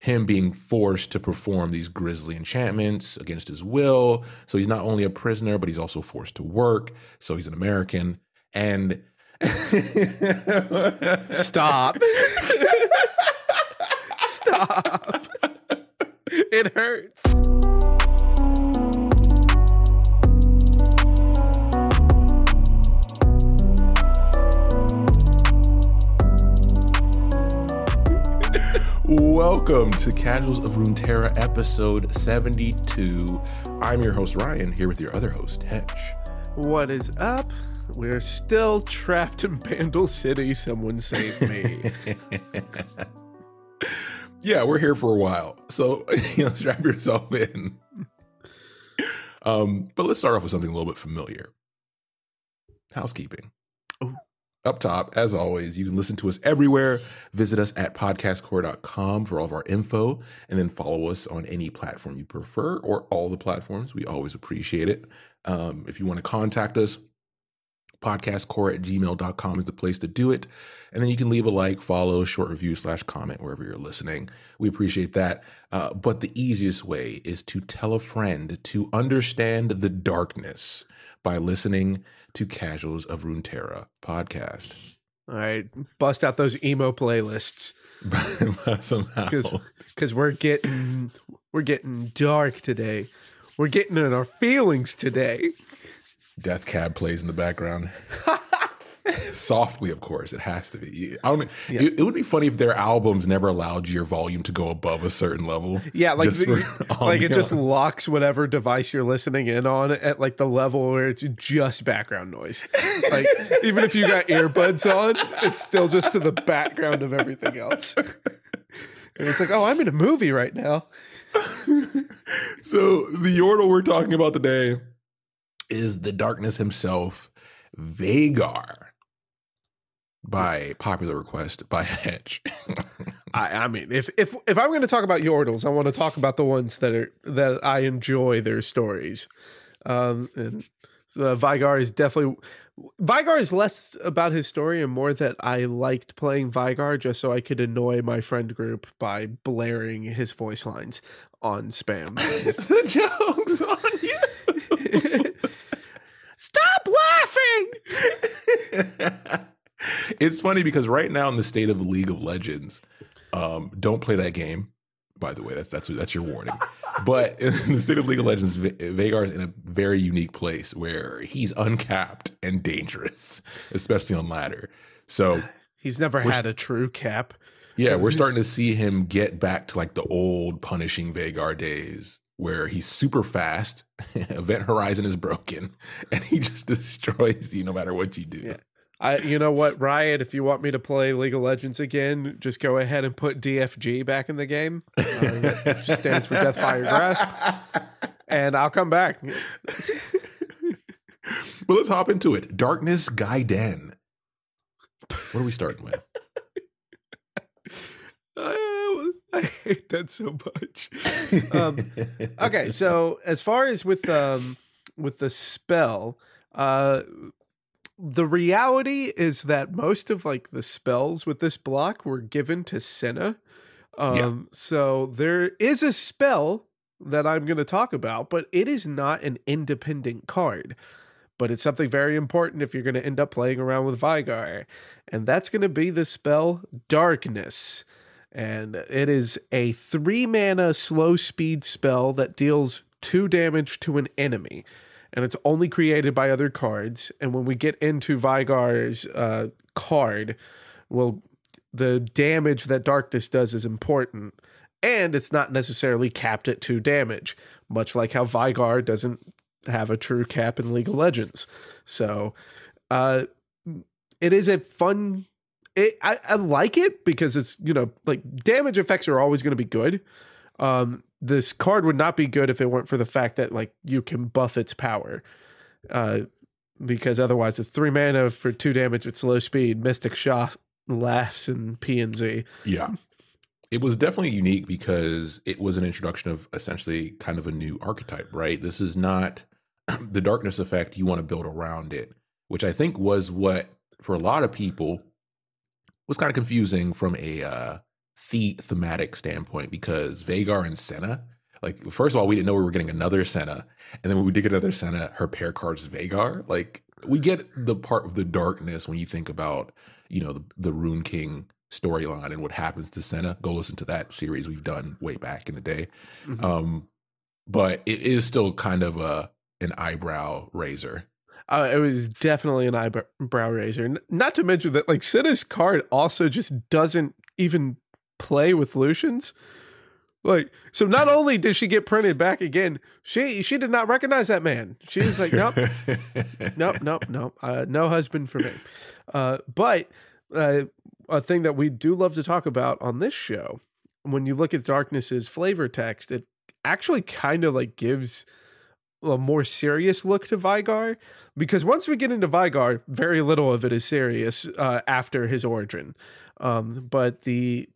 him being forced to perform these grisly enchantments against his will. So he's not only a prisoner, but he's also forced to work. So he's an American. And Stop. Stop. It hurts. Welcome to Casuals of Runeterra episode 72. I'm your host, Ryan, here with your other host, Hetch. What is up? We're still trapped in Bandle City. Someone save me. yeah, we're here for a while. So, you know, strap yourself in. Um, but let's start off with something a little bit familiar. Housekeeping. Up top, as always, you can listen to us everywhere. Visit us at podcastcore.com for all of our info, and then follow us on any platform you prefer or all the platforms. We always appreciate it. Um, if you want to contact us, podcastcore at gmail.com is the place to do it. And then you can leave a like, follow, short review, slash comment wherever you're listening. We appreciate that. Uh, but the easiest way is to tell a friend to understand the darkness by listening to Casuals of Runeterra podcast. All right, bust out those emo playlists Somehow. because we're getting we're getting dark today. We're getting in our feelings today. Death Cab plays in the background. Softly, of course, it has to be. I don't. Yeah. It, it would be funny if their albums never allowed your volume to go above a certain level. Yeah, like the- like it just locks whatever device you're listening in on at like the level where it's just background noise. Like even if you got earbuds on, it's still just to the background of everything else. And it's like, oh, I'm in a movie right now. So the Yordle we're talking about today is the darkness himself, Vagar. By popular request by Hedge. I, I mean, if if if I'm going to talk about Yordles, I want to talk about the ones that are that I enjoy their stories. Um, and so Vigar is definitely Vigar is less about his story and more that I liked playing Vigar just so I could annoy my friend group by blaring his voice lines on spam. the joke's on you. Stop laughing! it's funny because right now in the state of League of Legends, um, don't play that game. By the way, that's that's that's your warning. But in the state of League of Legends, Va- Vagar is in a very unique place where he's uncapped and dangerous, especially on ladder. So He's never had a true cap. yeah, we're starting to see him get back to like the old punishing Vagar days where he's super fast, event horizon is broken, and he just destroys you no matter what you do. Yeah. I, you know what, Riot? If you want me to play League of Legends again, just go ahead and put DFG back in the game. Uh, stands for Death Fire Grasp, and I'll come back. But let's hop into it. Darkness Gaiden. What are we starting with? I, I hate that so much. Um, okay, so as far as with um with the spell, uh the reality is that most of like the spells with this block were given to Senna. Um Yeah. so there is a spell that I'm going to talk about, but it is not an independent card. But it's something very important if you're going to end up playing around with Vigar. And that's going to be the spell Darkness and it is a three mana slow speed spell that deals two damage to an enemy. And it's only created by other cards. And when we get into Vigar's uh, card, well, the damage that Darkness does is important. And it's not necessarily capped at two damage, much like how Vigar doesn't have a true cap in League of Legends. So, uh, it is a fun it, I, I like it because it's you know like damage effects are always going to be good um this card would not be good if it weren't for the fact that like you can buff its power uh because otherwise it's three mana for two damage with slow speed mystic shot laughs and p and z Yeah. It was definitely unique because it was an introduction of essentially kind of a new archetype, right? This is not the darkness effect you want to build around it, which I think was what for a lot of people was kind of confusing from a uh, the thematic standpoint because Veigar and Senna, like first of all, we didn't know we were getting another Senna, and then when we did get another Senna, her pair card's Veigar. Like we get the part of the darkness when you think about you know the, the Ruined King storyline and what happens to Senna. Go listen to that series we've done way back in the day. Mm-hmm. Um, but it is still kind of a an eyebrow raiser. Uh, it was definitely an eyebrow raiser. Not to mention that like Senna's card also just doesn't even play with Lucian's. Like, so not only did she get printed back again, she she did not recognize that man. She was like, nope, nope, nope, nope, uh, no husband for me. Uh, but uh, a thing that we do love to talk about on this show, when you look at Darkness's flavor text, it actually kind of like gives a more serious look to Veigar because once we get into Veigar, very little of it is serious uh, after his origin. Um, but the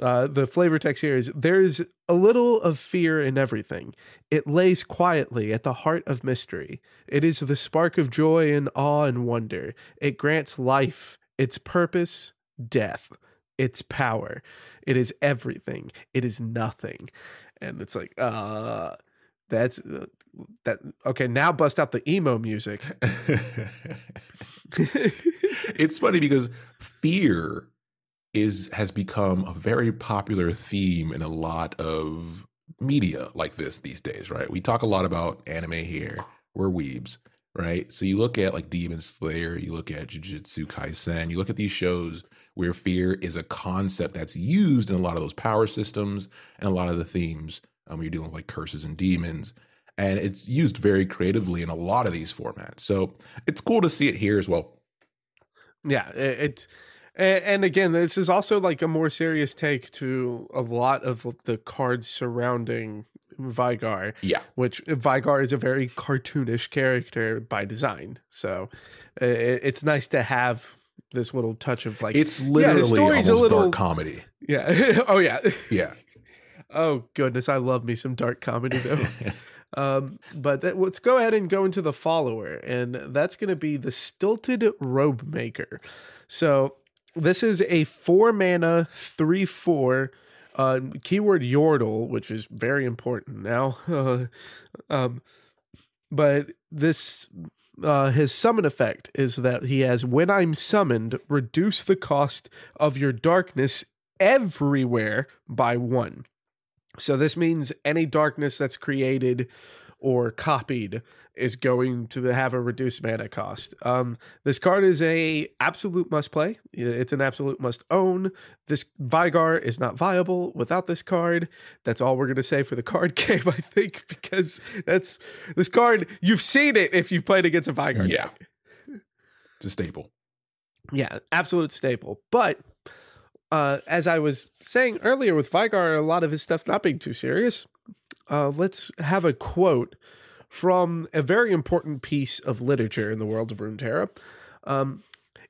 uh, the flavor text here is there's a little of fear in everything. It lays quietly at the heart of mystery. It is the spark of joy and awe and wonder. It grants life, its purpose, death, its power. It is everything. It is nothing. And it's like, uh, that's uh, that. Okay, now bust out the emo music. it's funny because fear is has become a very popular theme in a lot of media like this these days, right? We talk a lot about anime here. We're weebs, right? So you look at like Demon Slayer, you look at Jujutsu Kaisen, you look at these shows where fear is a concept that's used in a lot of those power systems and a lot of the themes. Um, you're dealing with like curses and demons, and it's used very creatively in a lot of these formats. So it's cool to see it here as well. Yeah, it's and, and again, this is also like a more serious take to a lot of the cards surrounding Vigar. Yeah. Which Vigar is a very cartoonish character by design. So it, it's nice to have this little touch of like it's literally yeah, almost a little dark comedy. Yeah. oh yeah. Yeah. oh goodness, I love me some dark comedy though. um, but that, let's go ahead and go into the follower, and that's going to be the Stilted Robe Maker. So this is a four mana, three, four. Uh, keyword Yordle, which is very important now. um, but this uh, his summon effect is that he has when I'm summoned, reduce the cost of your darkness everywhere by one. So this means any darkness that's created or copied is going to have a reduced mana cost. Um, this card is a absolute must play. It's an absolute must own. This Veigar is not viable without this card. That's all we're gonna say for the card game, I think, because that's this card. You've seen it if you've played against a Veigar. Yeah, deck. it's a staple. Yeah, absolute staple. But uh, as I was saying earlier with Veigar, a lot of his stuff not being too serious. Uh, let's have a quote from a very important piece of literature in the world of Runeterra. Um,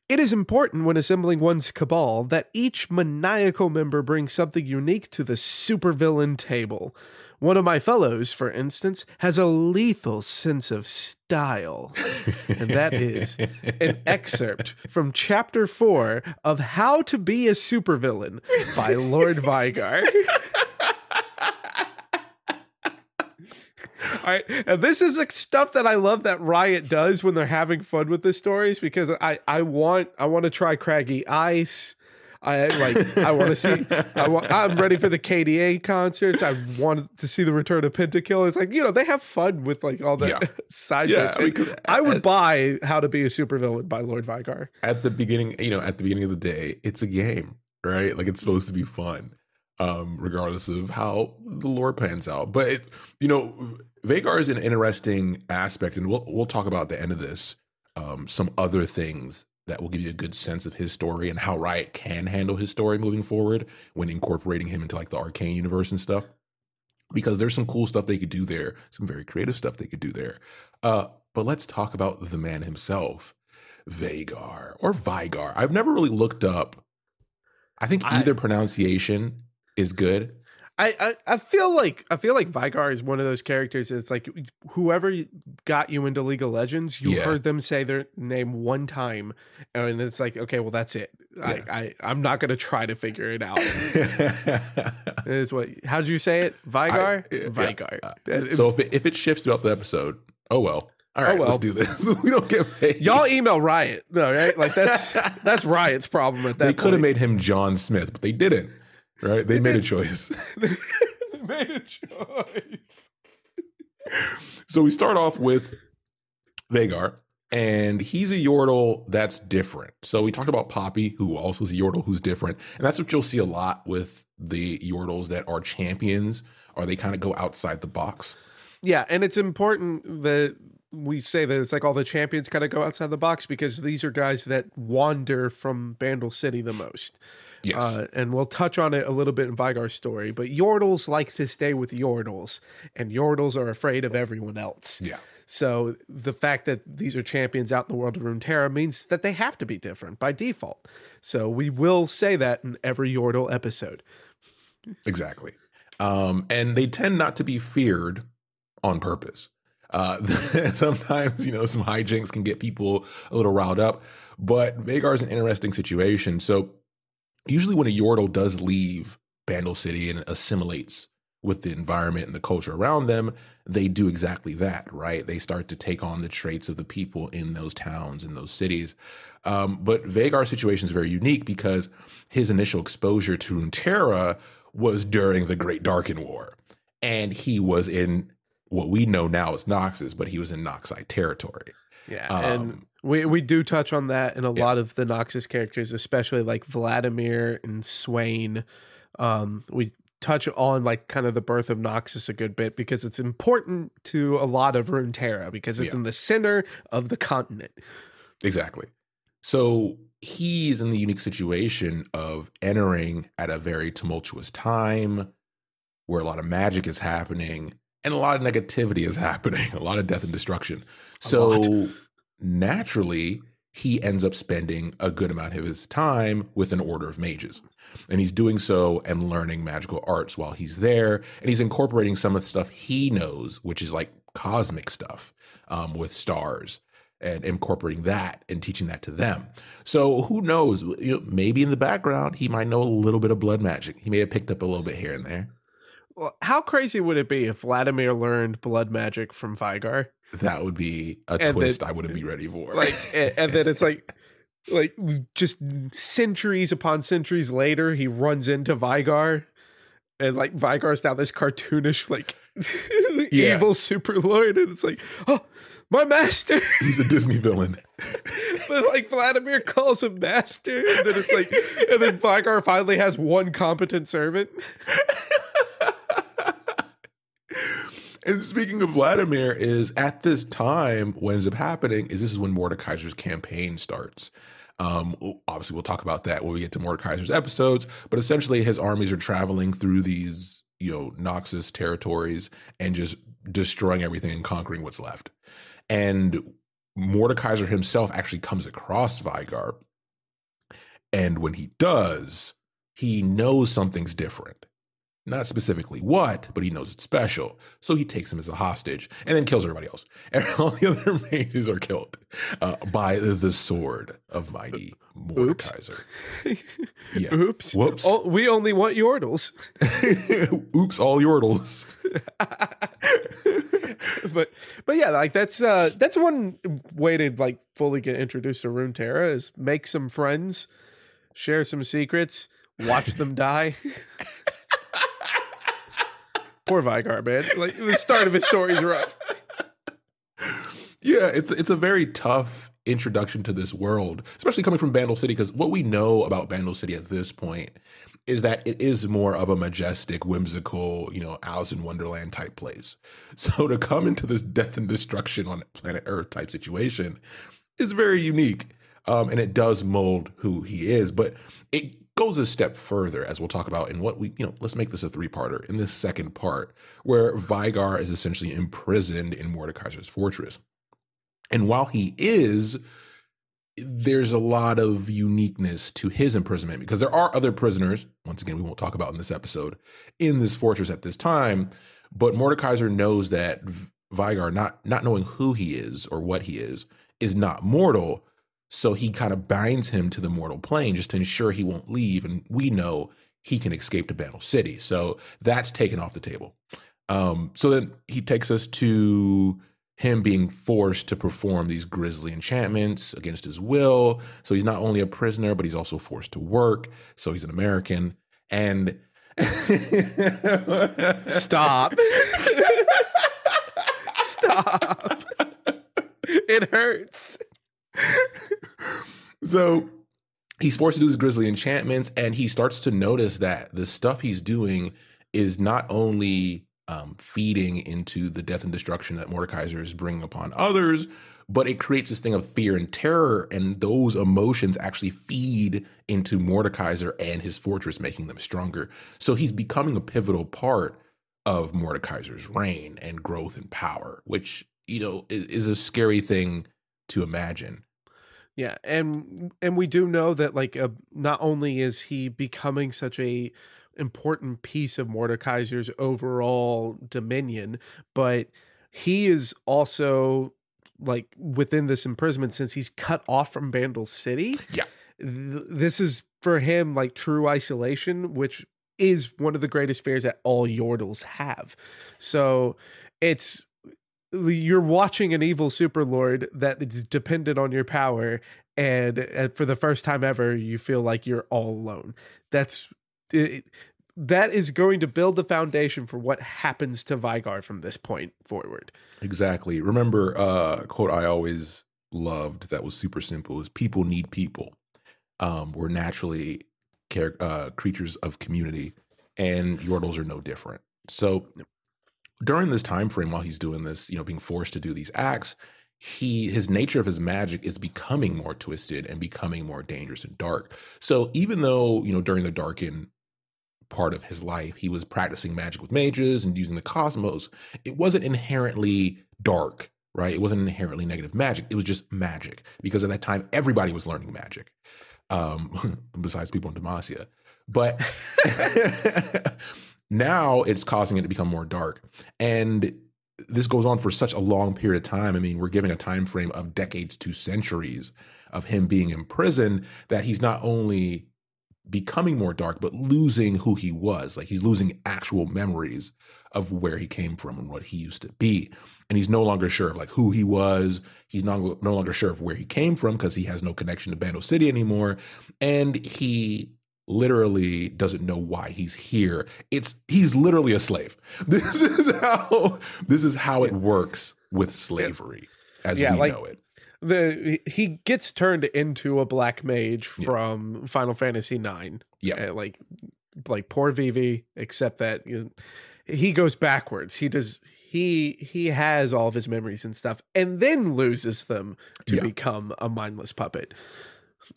it is important when assembling one's cabal that each maniacal member brings something unique to the supervillain table. One of my fellows, for instance, has a lethal sense of style. and that is an excerpt from chapter four of How to Be a Supervillain by Lord Veigar. All right. And this is like stuff that I love that Riot does when they're having fun with the stories because I, I want I want to try Craggy Ice. I like I want to see I want, I'm ready for the KDA concerts. I want to see the return of Pentakill. It's like, you know, they have fun with like all the yeah. side yeah, bits. I, mean, I would at, buy How to Be a Supervillain by Lord Veigar. At the beginning, you know, at the beginning of the day, it's a game, right? Like it's supposed to be fun. Um, regardless of how the lore pans out. But it, you know, Vhagar is an interesting aspect, and we'll we'll talk about the end of this. Um, some other things that will give you a good sense of his story and how Riot can handle his story moving forward when incorporating him into like the arcane universe and stuff. Because there's some cool stuff they could do there, some very creative stuff they could do there. Uh, but let's talk about the man himself, Vagar or Vigar. I've never really looked up. I think either I, pronunciation is good. I, I, I feel like I feel like Vygar is one of those characters. It's like whoever got you into League of Legends, you Yeah. heard them say their name one time, and it's like, okay, well that's it. I, I I'm not gonna try to figure it out. Is what? How did you say it? Vygar. I- yeah. Uh, so if it, if it shifts throughout the episode, oh well. All right, well. let's do this. we don't get paid. y'all email Riot, no, right? Like that's that's Riot's problem at that. they could have made him John Smith, but they didn't. Right? They made a choice. they made a choice. So we start off with Vagar, and he's a Yordle that's different. So we talked about Poppy, who also is a Yordle who's different, and that's what you'll see a lot with the Yordles that are champions, or they kind of go outside the box. Yeah, and it's important that we say that it's like all the champions kind of go outside the box because these are guys that wander from Bandle City the most. Yes. Uh, and we'll touch on it a little bit in Vygar's story, but Yordles like to stay with Yordles, and Yordles are afraid of everyone else. yeah. So the fact that these are champions out in the world of Runeterra means that they have to be different by default. So we will say that in every Yordle episode. Exactly. Um, and they tend not to be feared on purpose. Uh, sometimes, you know, some hijinks can get people a little riled up, but Vagar's an interesting situation. So, usually, when a Yordle does leave Bandle City and assimilates with the environment and the culture around them, they do exactly that, right? They start to take on the traits of the people in those towns and those cities. Um, but Vagar's situation is very unique because his initial exposure to Runeterra was during the Great Darkin War, and he was in what we know now as Noxus, but he was in Noxide territory. Yeah, Um, and we we do touch on that in a yeah. lot of the Noxus characters, especially like Vladimir and Swain. Um, we touch on like kind of the birth of Noxus a good bit because it's important to a lot of Runeterra because it's Yeah. in the center of the continent. Exactly. So he's in the unique situation of entering at a very tumultuous time where a lot of magic is happening and a lot of negativity is happening, a lot of death and destruction. A So naturally, he ends up spending a good amount of his time with an order of mages. And he's doing so and learning magical arts while he's there. And he's incorporating some of the stuff he knows, which is like cosmic stuff um, with stars and incorporating that and teaching that to them. So who knows? You know, maybe in the background, he might know a little bit of blood magic. He may have picked up a little bit here and there. Well, how crazy would it be if Vladimir learned blood magic from Vygar? That would be a And twist then- I wouldn't be ready for. Like, and, and then it's like, like just centuries upon centuries later, he runs into Vygar, and like Vygar's now this cartoonish, like Yeah. evil super lord, and it's like, oh, my master. he's a Disney villain. but like Vladimir calls him master, and then it's like, and then Vygar finally has one competent servant. And speaking of Vladimir, is at this time what ends up happening is this is when Mordekaiser's campaign starts. Um, obviously, we'll talk about that when we get to Mordekaiser's episodes. But essentially, his armies are traveling through these, you know, Noxus territories and just destroying everything and conquering what's left. And Mordekaiser himself actually comes across Vygar, and when he does, he knows something's different. Not specifically what, but he knows it's special. So he takes him as a hostage and then kills everybody else. And all the other mages are killed uh, by the sword of mighty Mordekaiser. Yeah. Oops. Whoops. Oh, we only want Yordles. Oops, all yordles. but but yeah, like that's uh that's one way to like fully get introduced to Runeterra is make some friends, share some secrets, watch them die. Poor Vygar, man. Like the start of his story is rough. Yeah, it's it's a very tough introduction to this world, especially coming from Bandle City, because what we know about Bandle City at this point is that it is more of a majestic, whimsical, you know, Alice in Wonderland type place. So to come into this death and destruction on planet Earth type situation is very unique. Um, and it does mold who he is, but it goes a step further, as we'll talk about in what we, you know, let's make this a three parter in this second part, where Vygar is essentially imprisoned in Mordekaiser's fortress. And while he is, there's a lot of uniqueness to his imprisonment because there are other prisoners, once again, we won't talk about in this episode, in this fortress at this time. But Mordekaiser knows that Veigar, not not knowing who he is or what he is, is not mortal. So he kind of binds him to the mortal plane just to ensure he won't leave. And we know he can escape to Bandle City. So that's taken off the table. Um, so then he takes us to him being forced to perform these grisly enchantments against his will. So he's not only a prisoner, but he's also forced to work. So he's an American. And stop. stop. It hurts. so he's forced to do his grisly enchantments, and he starts to notice that the stuff he's doing is not only um, feeding into the death and destruction that Mordekaiser is bringing upon others, but it creates this thing of fear and terror, and those emotions actually feed into Mordekaiser and his fortress, making them stronger. So he's becoming a pivotal part of Mordekaiser's reign and growth and power, which you know is, is a scary thing to imagine. Yeah, and and we do know that like uh, not only is he becoming such a important piece of Mordekaiser's overall dominion, but he is also like within this imprisonment since he's cut off from Bandle City. Yeah. Th- this is for him like true isolation, which is one of the greatest fears that all Yordles have. So it's you're watching an evil super lord that is dependent on your power and, and for the first time ever you feel like you're all alone that's it, that is going to build the foundation for what happens to Veigar from this point forward. Exactly. Remember, uh, quote I always loved that was super simple is people need people. Um, we're naturally care, uh, creatures of community, and Yordles are no different. So during this time frame, while he's doing this, you know, being forced to do these acts, he his nature of his magic is becoming more twisted and becoming more dangerous and dark. So even though you know during the Darkin part of his life. He was practicing magic with mages and using the cosmos. It wasn't inherently dark, right? It wasn't inherently negative magic. It was just magic because at that time everybody was learning magic, um, besides people in Demacia. But now it's causing it to become more dark, and this goes on for such a long period of time. I mean, we're giving a time frame of decades to centuries of him being in prison that he's not only becoming more dark, but losing who he was. Like he's losing actual memories of where he came from and what he used to be. And he's no longer sure of like who he was. He's no, no longer sure of where he came from because he has no connection to Bandle City anymore. And he literally doesn't know why he's here. It's he's literally a slave. This is how this is how it works with slavery as yeah, we like, know it the he gets turned into a black mage from yeah. Final Fantasy Nine. Yeah, uh, like like poor Vivi, except that you know, he goes backwards. He does he he has all of his memories and stuff, and then loses them to yeah. become a mindless puppet.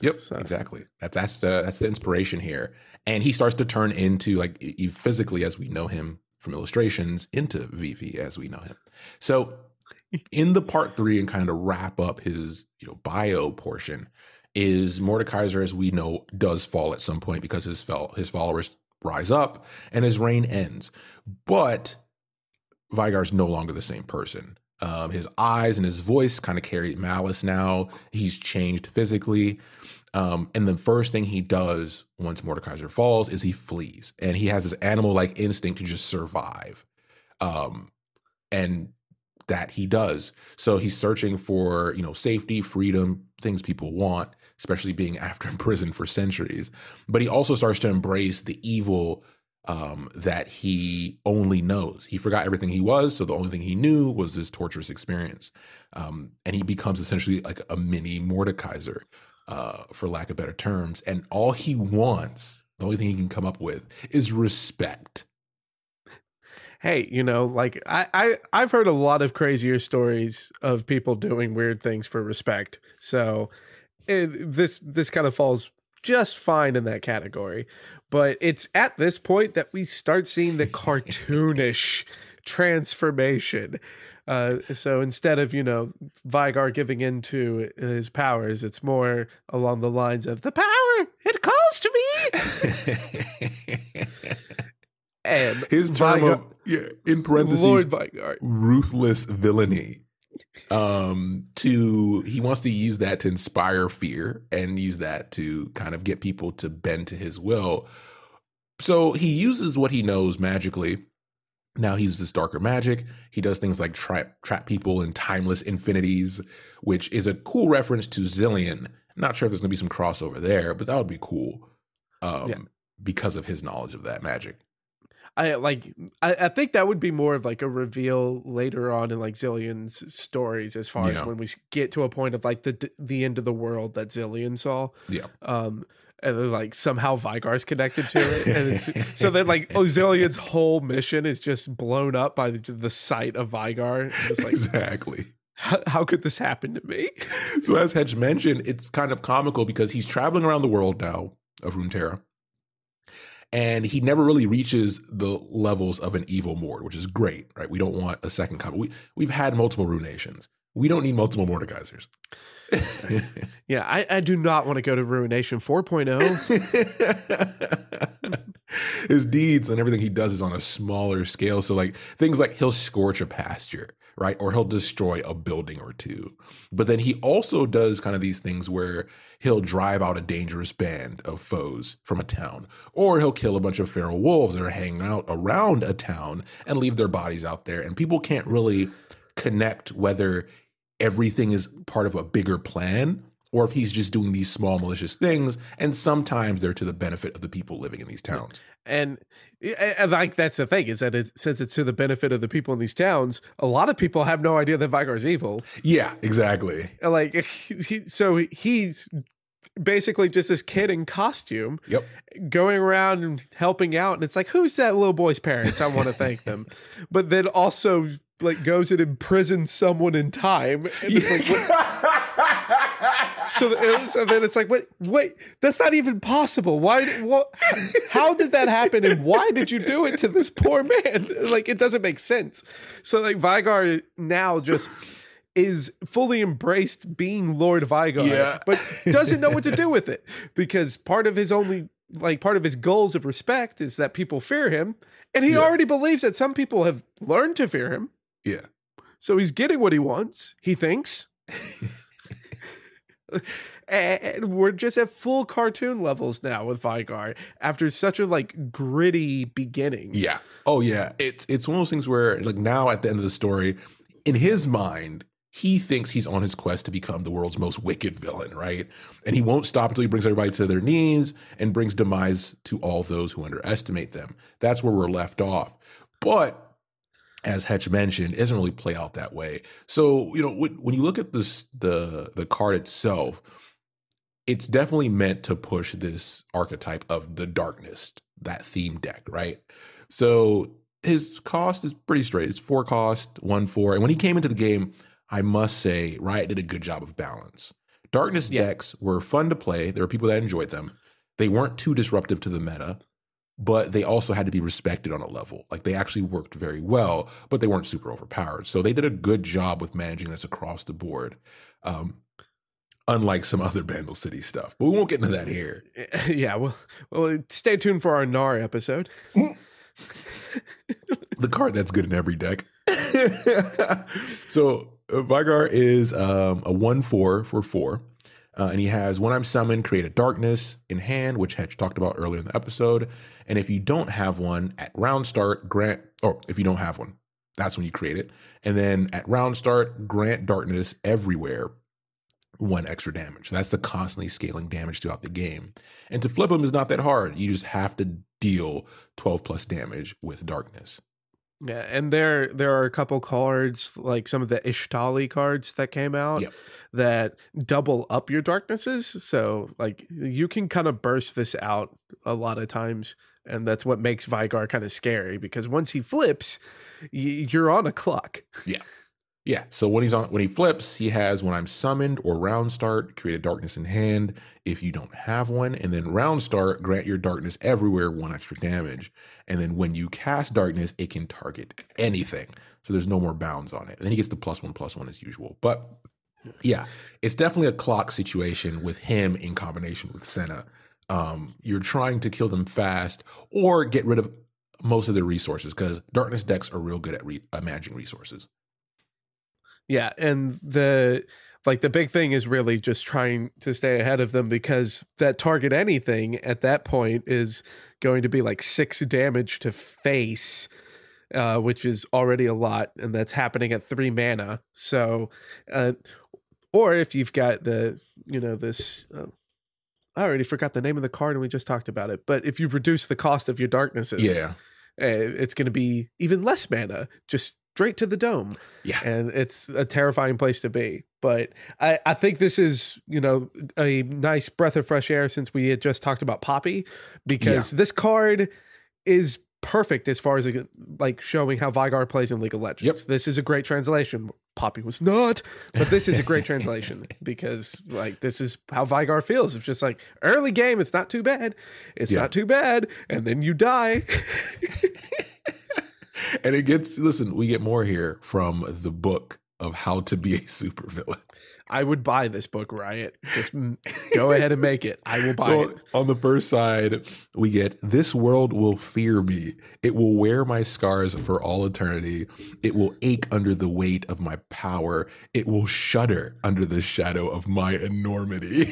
Yep, so. exactly. That, that's the that's the inspiration here, and he starts to turn into like physically as we know him from illustrations into Vivi as we know him. So in the part three and kind of wrap up his you know bio portion is Mordekaiser, as we know, does fall at some point because his fel- his followers rise up and his reign ends. But Veigar's no longer the same person. Um, his eyes and his voice kind of carry malice now. He's changed physically. Um, and the first thing he does once Mordekaiser falls is he flees. And he has this animal like instinct to just survive. Um, and that he does. So he's searching for, you know, safety, freedom, things people want, especially being after in prison for centuries. But he also starts to embrace the evil um, that he only knows. He forgot everything he was, so the only thing he knew was this torturous experience. Um, and he becomes essentially like a mini Mordekaiser, uh, for lack of better terms. And all he wants, the only thing he can come up with, is respect hey, you know, like I, I I've heard a lot of crazier stories of people doing weird things for respect. So it, this this kind of falls just fine in that category. But it's at this point that we start seeing the cartoonish transformation. Uh, so instead of you know Vigar giving in to his powers, it's more along the lines of the power it calls to me. and His term of yeah, in parentheses Lord ruthless villainy. Um, to he wants to use that to inspire fear and use that to kind of get people to bend to his will. So he uses what he knows magically. Now he uses darker magic. He does things like trap trap people in timeless infinities, which is a cool reference to Zilean. Not sure if there's gonna be some crossover there, but that would be cool. Um, Yeah. because of his knowledge of that magic. I like. I, I think that would be more of like a reveal later on in like Zilean's stories, as far Yeah. as when we get to a point of like the the end of the world that Zilean saw. Yeah. Um, and then like somehow Vigar's connected to it, and it's so then like Zilean's whole mission is just blown up by the, the sight of Vigar. Like, exactly. how, how could this happen to me? So as Hedge mentioned, it's kind of comical because he's traveling around the world now of Runeterra. And he never really reaches the levels of an evil Mord, which is great, right? We don't want a second coming. We we've had multiple ruinations. We don't need multiple Mordekaisers. Yeah, I, I do not want to go to Ruination oh. 4.0. His deeds and everything he does is on a smaller scale. So, like things like he'll scorch a pasture, right? Or he'll destroy a building or two. But then he also does kind of these things where he'll drive out a dangerous band of foes from a town, or he'll kill a bunch of feral wolves that are hanging out around a town and leave their bodies out there. And people can't really connect whether everything is part of a bigger plan or if he's just doing these small malicious things and sometimes they're to the benefit of the people living in these towns And I, I like that's the thing is that it, since it's to the benefit of the people in these towns, a lot of people have no idea that Vigar's evil. yeah exactly Like, he, so he's basically just this kid in costume yep going around and helping out, and it's like, who's that little boy's parents? I want to thank them, but then also like goes and imprisons someone in time, and it's like. So, th- so then it's like, wait, wait, that's not even possible. Why? What? How did that happen? And why did you do it to this poor man? Like, it doesn't make sense. So, like, Vigar now just is fully embraced being Lord Vigar, Yeah. but doesn't know what to do with it because part of his only, like, part of his goals of respect is that people fear him, and he Yeah. already believes that some people have learned to fear him. yeah So he's getting what he wants, he thinks. and we're just at full cartoon levels now with Vigar after such a like gritty beginning. yeah. Oh yeah. It's it's one of those things where like now at the end of the story in his mind he thinks he's on his quest to become the world's most wicked villain right? And he won't stop until he brings everybody to their knees and brings demise to all those who underestimate them. That's where we're left off. But as Hetch mentioned, it doesn't really play out that way. So, you know, when, when you look at this, the the card itself, it's definitely meant to push this archetype of the darkness, that theme deck, right? So his cost is pretty straight. It's four cost, one four. And when he came into the game, I must say, Riot did a good job of balance. Darkness Yeah. decks were fun to play. There were people that enjoyed them. They weren't too disruptive to the meta, but they also had to be respected on a level. Like they actually worked very well, but they weren't super overpowered. So they did a good job with managing this across the board. Um, unlike some other Bandle City stuff. But we won't get into that here. yeah, well, well, stay tuned for our Gnar episode. the card that's good in every deck. so uh, Vigar is um, a one four for four, uh, and he has when I'm summoned, create a darkness in hand, which Hedge talked about earlier in the episode. And if you don't have one at round start, grant or if you don't have one, that's when you create it. And then at round start, grant darkness everywhere. One extra damage. That's the constantly scaling damage throughout the game. And to flip them is not that hard. You just have to deal 12 plus damage with darkness. Yeah, and there there are a couple cards like some of the Ixtali cards that came out Yep. that double up your darknesses. So like you can kind of burst this out a lot of times, and that's what makes Vigar kind of scary because once he flips, y- you're on a clock. Yeah. Yeah. So when he's on when he flips, he has when I'm summoned or round start, create a darkness in hand if you don't have one, and then round start, grant your darkness everywhere one extra damage. And then when you cast darkness, it can target anything. So there's no more bounds on it. And then he gets the plus one plus one as usual. But yeah, it's definitely a clock situation with him in combination with Senna. Um, you're trying to kill them fast or get rid of most of their resources because darkness decks are real good at re- managing resources. Yeah, and the like the big thing is really just trying to stay ahead of them because that target anything at that point is going to be like six damage to face, uh, which is already a lot, and that's happening at three mana. So, uh, or if you've got the you know this. Uh, I already forgot the name of the card and we just talked about it. But if you reduce the cost of your darknesses, Yeah. uh, it's going to be even less mana, just straight to the dome. Yeah. And it's a terrifying place to be. But I, I think this is, you know, a nice breath of fresh air since we had just talked about Poppy, because this card is perfect as far as like showing how Vigar plays in League of Legends. Yep. This is a great translation. Poppy was not, but this is a great translation because like this is how Vigar feels. It's just like early game, it's not too bad. It's Yeah. not too bad. And then you die. And it gets listen, we get more here from the book of how to be a supervillain. I would buy this book, Riot. Just go ahead and make it. I will buy So it. on the first side, we get this world will fear me. It will wear my scars for all eternity. It will ache under the weight of my power. It will shudder under the shadow of my enormity.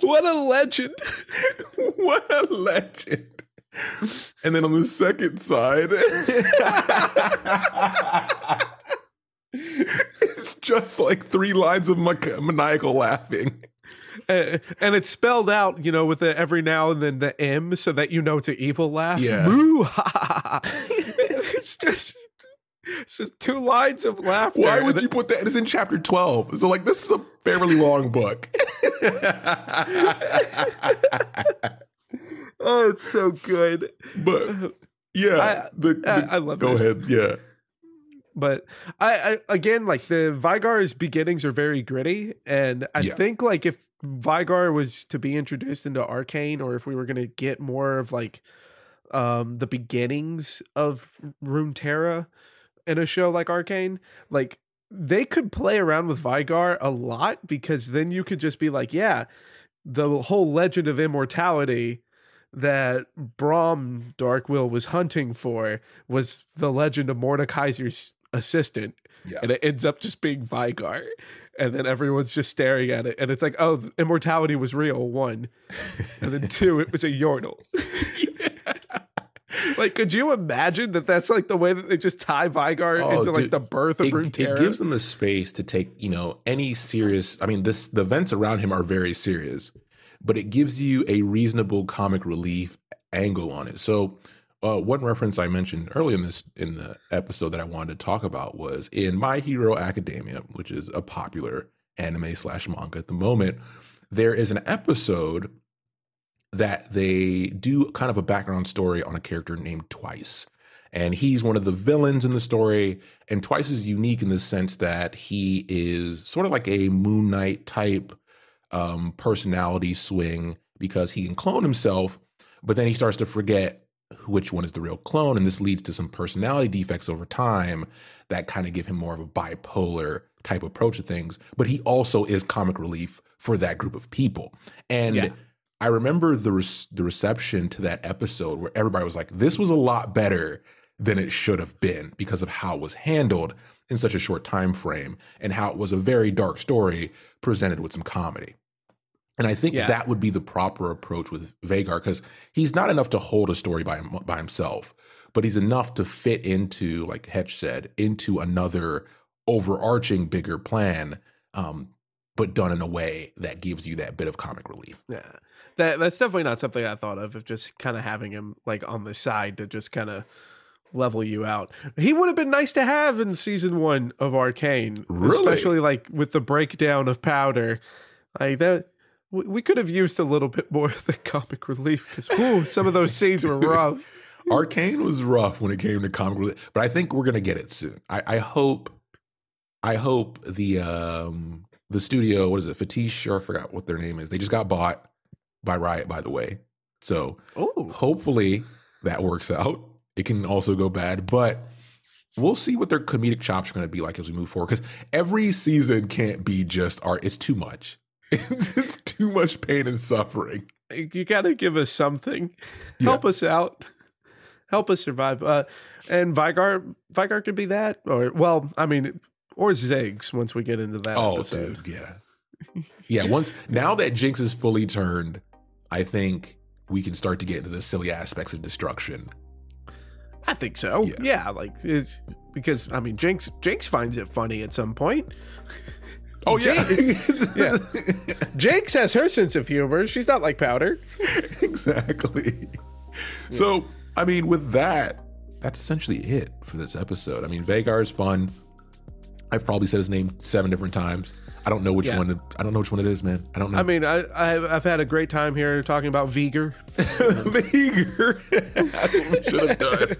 What a legend. what a legend. And then on the second side, it's just like three lines of ma- maniacal laughing. Uh, and it's spelled out, you know, with the every now and then the M so that you know it's an evil laugh. Yeah. Moo, ha. it's just it's just two lines of laughter. Why would you put that? It's in chapter 12. So, like, this is a fairly long book. Oh, it's so good. but yeah, I- the, I- I love Go this. ahead. Yeah. But I, I again like the Vigar's beginnings are very gritty, and I Yeah. think like if Vigar was to be introduced into Arcane, or if we were gonna get more of like um the beginnings of Runeterra in a show like Arcane, like they could play around with Vigar a lot because then you could just be like, yeah, the whole legend of immortality that Boram Darkwill was hunting for was the legend of Mordekaiser's assistant. Yeah. And it ends up just being Vigar. And then everyone's just staring at it. And it's like, oh, immortality was real, one. And then two, it was a Yordle. like, could you imagine that that's like the way that they just tie Vigar Oh, into like the birth of It, Runeterra? it gives them the space to take, you know, any serious. I mean, this the events around him are very serious, but it gives you a reasonable comic relief angle on it. So, uh, one reference I mentioned earlier in this in the episode that I wanted to talk about was in My Hero Academia, which is a popular anime slash manga at the moment. There is an episode that they do kind of a background story on a character named Twice. And he's one of the villains in the story. And Twice is unique in the sense that he is sort of like a Moon Knight type um, personality swing because he can clone himself, but then he starts to forget which one is the real clone. And this leads to some personality defects over time that kind of give him more of a bipolar type approach to things. But he also is comic relief for that group of people. And Yeah. I remember the res- the reception to that episode where everybody was like, "This was a lot better than it should have been because of how it was handled in such a short time frame and how it was a very dark story presented with some comedy." And I think Yeah. that would be the proper approach with Vagar because he's not enough to hold a story by him, by himself, but he's enough to fit into, like Hetch said, into another overarching bigger plan, um, but done in a way that gives you that bit of comic relief. Yeah. That that's definitely not something I thought of of just kind of having him like on the side to just kind of level you out. He would have been nice to have in season 1 of Arcane, Really? especially like with the breakdown of Powder. Like that we we could have used a little bit more of the comic relief cuz some of those scenes were rough. Arcane was rough when it came to comic relief, but I think we're gonna get it soon. I, I hope. I hope the um the studio, what is it, Fortiche, or I forgot what their name is. They just got bought by Riot, by the way. So Oh, hopefully that works out. It can also go bad, but we'll see what their comedic chops are going to be like as we move forward. Because every season can't be just art; it's too much. It's, too much pain and suffering. you got to give us something. Help us out. Help us survive. Uh, and Vigar, Vigar could be that, or well, I mean, or Ziggs. Once we get into that Oh, episode, dude, yeah, yeah. Once now that Jinx is fully turned, I think we can start to get into the silly aspects of destruction. I think so. Yeah. Yeah, like it's, because I mean, Jinx, Jinx finds it funny at some point. Oh yeah, Yeah. Jinx has her sense of humor. She's not like Powder. exactly. So, I mean, with that, that's essentially it for this episode. I mean, Vagar is fun. I've probably said his name seven different times. I don't know which Yeah. one. I don't know which one it is, man. I don't know. I mean, I, I've, I've had a great time here talking about Vigar. Vagar. that's what we should have done.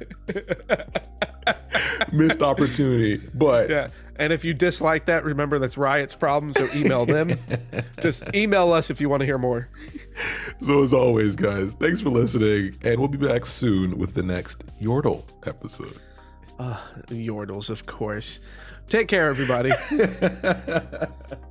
Missed opportunity, but Yeah. And if you dislike that, remember that's Riot's problem. So email them. Just email us if you want to hear more. so as always, guys, thanks for listening, and we'll be back soon with the next Yordle episode. Uh, Yordles, of course. Take care, everybody.